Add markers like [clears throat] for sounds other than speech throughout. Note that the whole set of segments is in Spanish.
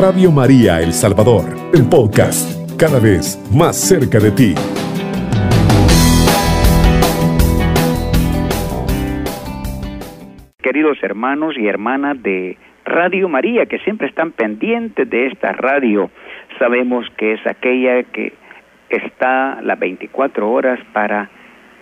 Radio María El Salvador, el podcast, cada vez más cerca de ti. Queridos hermanos y hermanas de Radio María, que siempre están pendientes de esta radio, sabemos que es aquella que está las 24 horas para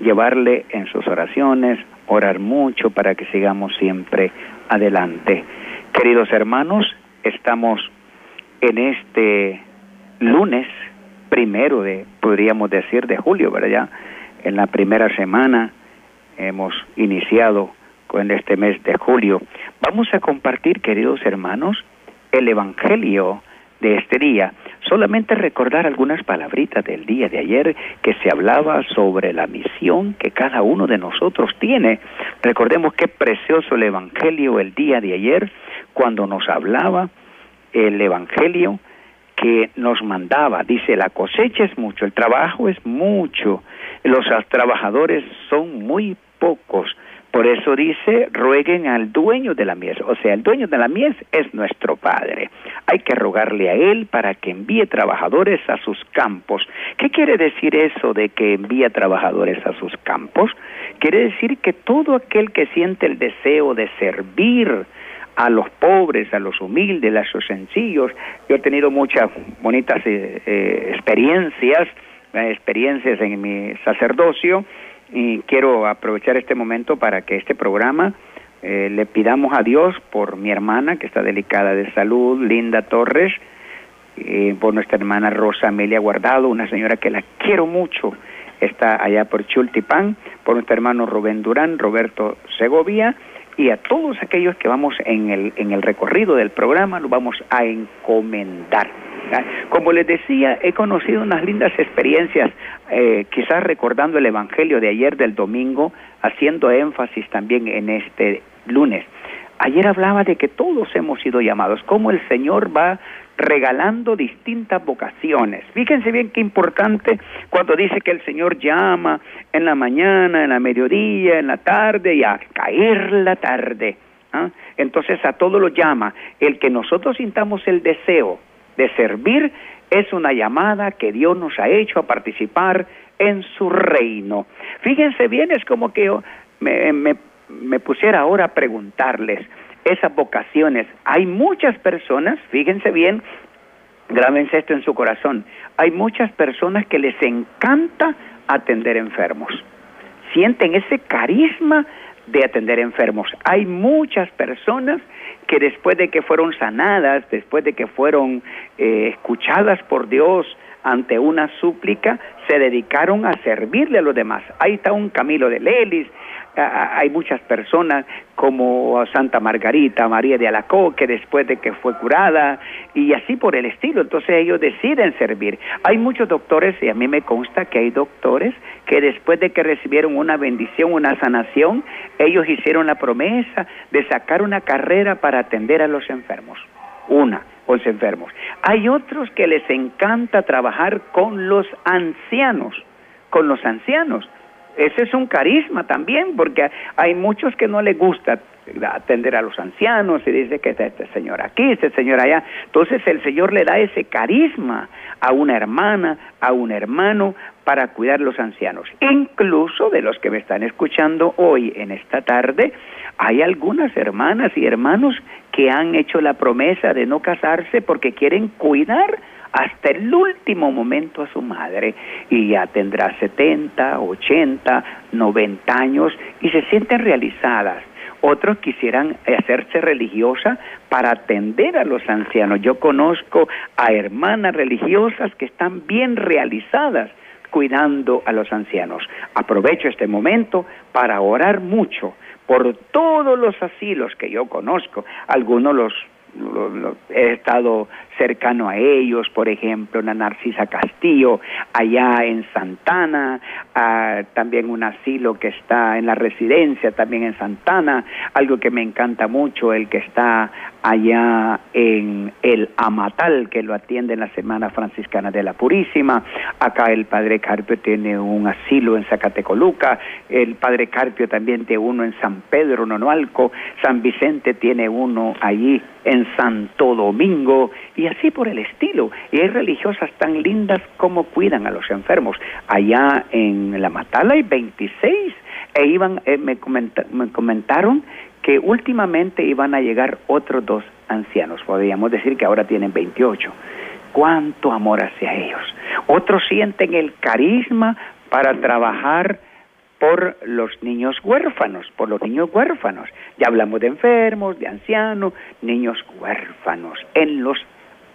llevarle en sus oraciones, orar mucho para que sigamos siempre adelante. Queridos hermanos, estamos en este lunes primero de, podríamos decir, de julio, ¿verdad? En la primera semana hemos iniciado con este mes de julio. Vamos a compartir, queridos hermanos, el Evangelio de este día. Solamente recordar algunas palabritas del día de ayer que se hablaba sobre la misión que cada uno de nosotros tiene. Recordemos qué precioso el Evangelio el día de ayer cuando nos hablaba el Evangelio que nos mandaba. Dice, la cosecha es mucho, el trabajo es mucho, los trabajadores son muy pocos. Por eso dice, rueguen al dueño de la mies. O sea, el dueño de la mies es nuestro Padre. Hay que rogarle a Él para que envíe trabajadores a sus campos. ¿Qué quiere decir eso de que envíe trabajadores a sus campos? Quiere decir que todo aquel que siente el deseo de servir, a los pobres, a los humildes, a los sencillos. Yo he tenido muchas bonitas eh, eh, experiencias, eh, experiencias en mi sacerdocio y quiero aprovechar este momento para que este programa le pidamos a Dios por mi hermana que está delicada de salud, Linda Torres, por nuestra hermana Rosa Amelia Guardado, una señora que la quiero mucho, está allá por Chultipán, por nuestro hermano Rubén Durán, Roberto Segovia, y a todos aquellos que vamos en el, en el recorrido del programa lo vamos a encomendar. Como les decía, he conocido unas lindas experiencias, eh, quizás recordando el Evangelio de ayer del domingo, haciendo énfasis también en este lunes. Ayer hablaba de que todos hemos sido llamados, cómo el Señor va regalando distintas vocaciones. Fíjense bien qué importante cuando dice que el Señor llama en la mañana, en la mediodía, en la tarde y a caer la tarde. ¿ah? Entonces a todos lo llama. El que nosotros sintamos el deseo de servir es una llamada que Dios nos ha hecho a participar en su reino. Fíjense bien, es como que me me pusiera ahora a preguntarles esas vocaciones, hay muchas personas, fíjense bien, grábense esto en su corazón, hay muchas personas que les encanta atender enfermos, sienten ese carisma de atender enfermos. Hay muchas personas que después de que fueron sanadas, después de que fueron eh, escuchadas por Dios ante una súplica, se dedicaron a servirle a los demás. Ahí está un Camilo de Lelis, hay muchas personas como Santa Margarita, María de Alacó, que después de que fue curada y así por el estilo, entonces ellos deciden servir. Hay muchos doctores, y a mí me consta que hay doctores que después de que recibieron una bendición, una sanación, ellos hicieron la promesa de sacar una carrera para atender a los enfermos. Una, los enfermos. Hay otros que les encanta trabajar con los ancianos, con los ancianos ese es un carisma también, porque hay muchos que no les gusta atender a los ancianos y dice que está este señor aquí, este señor allá. Entonces el Señor le da ese carisma a una hermana, a un hermano para cuidar a los ancianos. Incluso de los que me están escuchando hoy en esta tarde, hay algunas hermanas y hermanos que han hecho la promesa de no casarse porque quieren cuidar hasta el último momento a su madre y ya tendrá 70, 80, 90 años y se sienten realizadas. Otros quisieran hacerse religiosa para atender a los ancianos. Yo conozco a hermanas religiosas que están bien realizadas cuidando a los ancianos. Aprovecho este momento para orar mucho por todos los asilos que yo conozco. Algunos los he estado cercano a ellos, por ejemplo, una Narcisa Castillo, allá en Santana, ah, también un asilo que está en la residencia, también en Santana, algo que me encanta mucho, el que está allá en el Amatal, que lo atiende en la Semana Franciscana de la Purísima, acá el Padre Carpio tiene un asilo en Zacatecoluca, el Padre Carpio también tiene uno en San Pedro, Nonoalco, San Vicente tiene uno allí en Santo Domingo y así por el estilo. Y hay religiosas tan lindas como cuidan a los enfermos. Allá en La Matala hay 26 e iban, eh, me, me comentaron que últimamente iban a llegar otros dos ancianos, podríamos decir que ahora tienen 28. Cuánto amor hacia ellos. Otros sienten el carisma para trabajar por los niños huérfanos, por los niños huérfanos. Ya hablamos de enfermos, de ancianos, niños huérfanos en los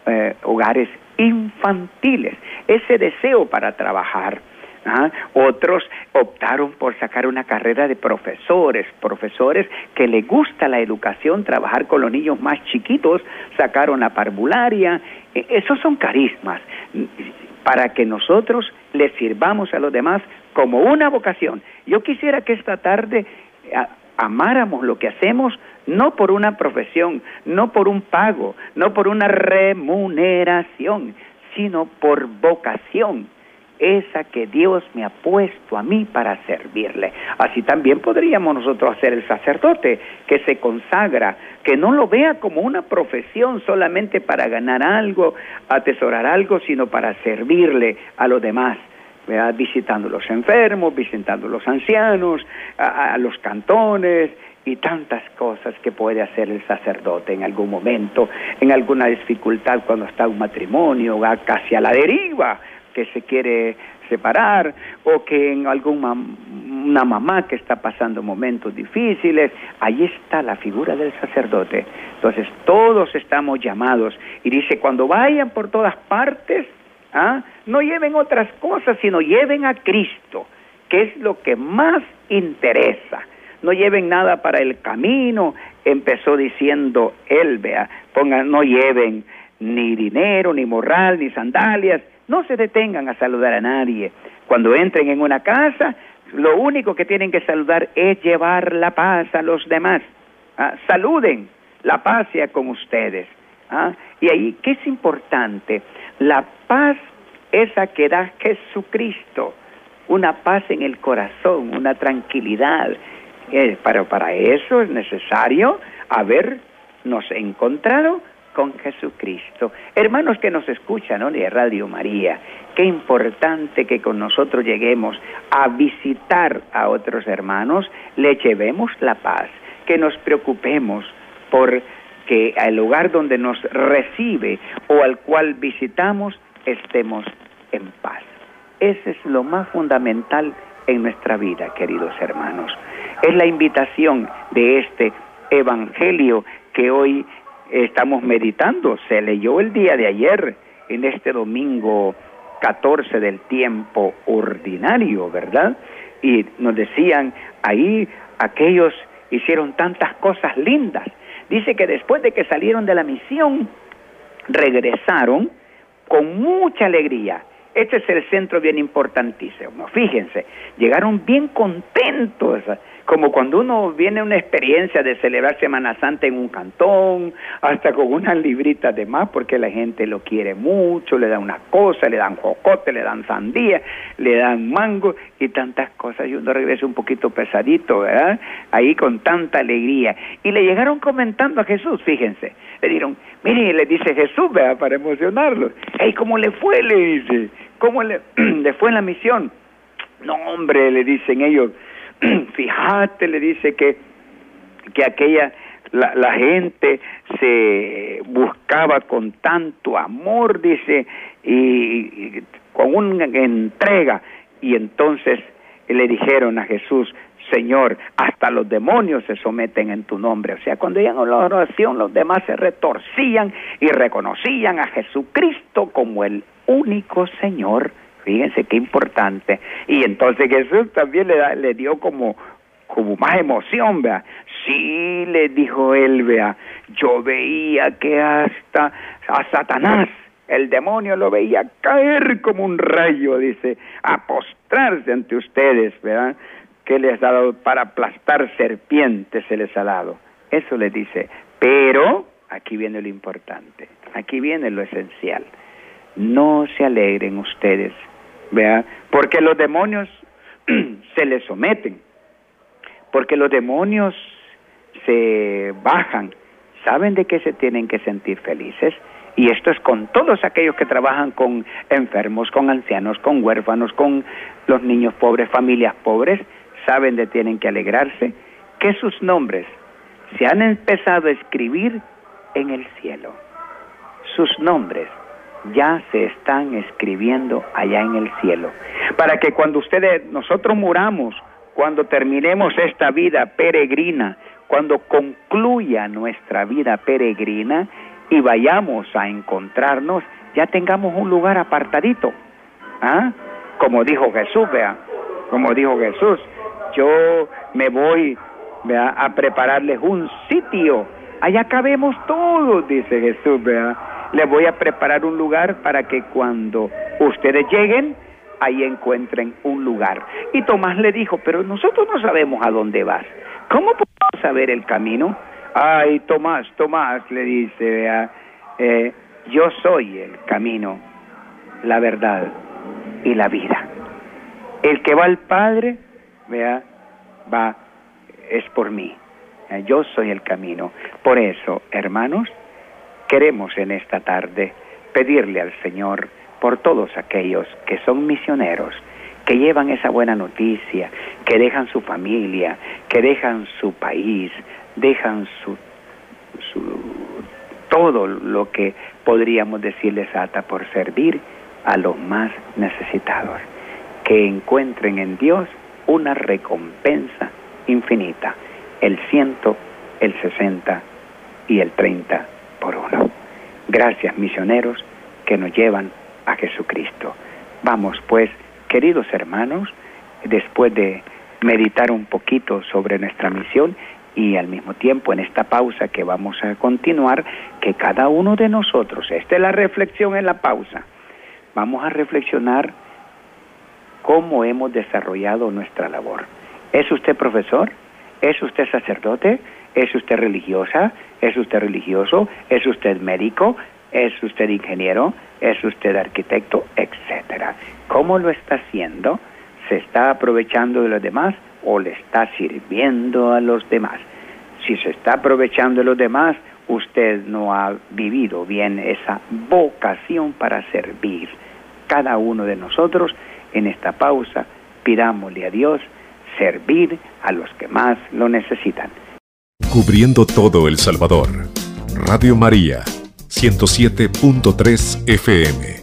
eh, hogares infantiles. Ese deseo para trabajar. ¿ah? Otros optaron por sacar una carrera de profesores, profesores que les gusta la educación, trabajar con los niños más chiquitos, sacaron la parvularia. E, esos son carismas para que nosotros les sirvamos a los demás como una vocación. Yo quisiera que esta tarde amáramos lo que hacemos no por una profesión, no por un pago, no por una remuneración, sino por vocación, esa que Dios me ha puesto a mí para servirle. Así también podríamos nosotros hacer el sacerdote que se consagra, que no lo vea como una profesión solamente para ganar algo, atesorar algo, sino para servirle a los demás visitando los enfermos, visitando los ancianos, a, los cantones y tantas cosas que puede hacer el sacerdote en algún momento, en alguna dificultad cuando está un matrimonio, va casi a la deriva, que se quiere separar o que en alguna una mamá que está pasando momentos difíciles, ahí está la figura del sacerdote. Entonces todos estamos llamados y dice, cuando vayan por todas partes, ¿Ah? No lleven otras cosas, sino lleven a Cristo, que es lo que más interesa. No lleven nada para el camino, empezó diciendo él, vea, pongan, no lleven ni dinero, ni morral, ni sandalias, no se detengan a saludar a nadie. Cuando entren en una casa, lo único que tienen que saludar es llevar la paz a los demás. ¿Ah? Saluden, la paz sea con ustedes. ¿Ah? Y ahí, ¿qué es importante? La paz esa que da Jesucristo, una paz en el corazón, una tranquilidad. Eh, pero para eso es necesario habernos encontrado con Jesucristo. Hermanos que nos escuchan ¿no? de Radio María, qué importante que con nosotros lleguemos a visitar a otros hermanos, le llevemos la paz, que nos preocupemos por que al lugar donde nos recibe o al cual visitamos estemos en paz. Ese es lo más fundamental en nuestra vida, queridos hermanos. Es la invitación de este Evangelio que hoy estamos meditando. Se leyó el día de ayer, en este domingo 14 del tiempo ordinario, ¿verdad? Y nos decían, ahí aquellos hicieron tantas cosas lindas. Dice que después de que salieron de la misión, regresaron con mucha alegría. Este es el centro bien importantísimo. Fíjense, llegaron bien contentos como cuando uno viene una experiencia de celebrar Semana Santa en un cantón, hasta con unas libritas de más, porque la gente lo quiere mucho, le dan una cosa, le dan jocote, le dan sandía, le dan mango y tantas cosas, y uno regresa un poquito pesadito, ¿verdad? Ahí con tanta alegría. Y le llegaron comentando a Jesús, fíjense, le dijeron, mire, le dice Jesús, ¿verdad? Para emocionarlo, hey, ¿cómo le fue? Le dice, ¿cómo le, [clears throat] le fue en la misión? No, hombre, le dicen ellos, [clears throat] fíjate, le dice que, que aquella, la, la, gente se buscaba con tanto amor, dice, y, con una entrega, y entonces le dijeron a Jesús, Señor, hasta los demonios se someten en tu nombre. O sea, cuando iban a la oración, los demás se retorcían y reconocían a Jesucristo como el único Señor Fíjense qué importante. Y entonces Jesús también le, da, le dio como, como más emoción, vea. Sí, le dijo él, vea, yo veía que hasta a Satanás, el demonio lo veía caer como un rayo, dice, a postrarse ante ustedes, ¿verdad? Que les ha dado para aplastar serpientes, se les ha dado. Eso le dice. Pero, aquí viene lo importante, aquí viene lo esencial. No se alegren ustedes ¿vea? Porque los demonios [clears throat] se les someten, porque los demonios se bajan, saben de qué se tienen que sentir felices. Y esto es con todos aquellos que trabajan con enfermos, con ancianos, con huérfanos, con los niños pobres, familias pobres, saben de tienen que alegrarse, que sus nombres se han empezado a escribir en el cielo. Sus nombres ya se están escribiendo allá en el cielo. Para que cuando ustedes, nosotros muramos, cuando terminemos esta vida peregrina, cuando concluya nuestra vida peregrina y vayamos a encontrarnos, ya tengamos un lugar apartadito. ¿Ah? Como dijo Jesús, vea, como dijo Jesús, yo me voy a prepararles un sitio. Allá cabemos todos, dice Jesús, vea. Les voy a preparar un lugar para que cuando ustedes lleguen, ahí encuentren un lugar. Y Tomás le dijo, pero nosotros no sabemos a dónde vas. ¿Cómo podemos saber el camino? Ay, Tomás, Tomás, le dice, vea, eh, yo soy el camino, la verdad y la vida. El que va al Padre, vea, va, es por mí. Eh, yo soy el camino. Por eso, hermanos, queremos en esta tarde pedirle al Señor por todos aquellos que son misioneros, que llevan esa buena noticia, que dejan su familia, que dejan su país, dejan su, todo lo que podríamos decirles ata por servir a los más necesitados, que encuentren en Dios una recompensa infinita, el ciento, el sesenta y el treinta por uno. Gracias misioneros que nos llevan a Jesucristo. Vamos pues, queridos hermanos, después de meditar un poquito sobre nuestra misión y al mismo tiempo en esta pausa que vamos a continuar, que cada uno de nosotros, esta es la reflexión en la pausa, vamos a reflexionar cómo hemos desarrollado nuestra labor. ¿Es usted profesor? ¿Es usted sacerdote? ¿Es usted religiosa? ¿Es usted religioso? ¿Es usted médico? ¿Es usted ingeniero? ¿Es usted arquitecto? Etcétera. ¿Cómo lo está haciendo? ¿Se está aprovechando de los demás o le está sirviendo a los demás? Si se está aprovechando de los demás, usted no ha vivido bien esa vocación para servir. Cada uno de nosotros en esta pausa pidámosle a Dios servir a los que más lo necesitan. Cubriendo todo El Salvador. Radio María 107.3 FM.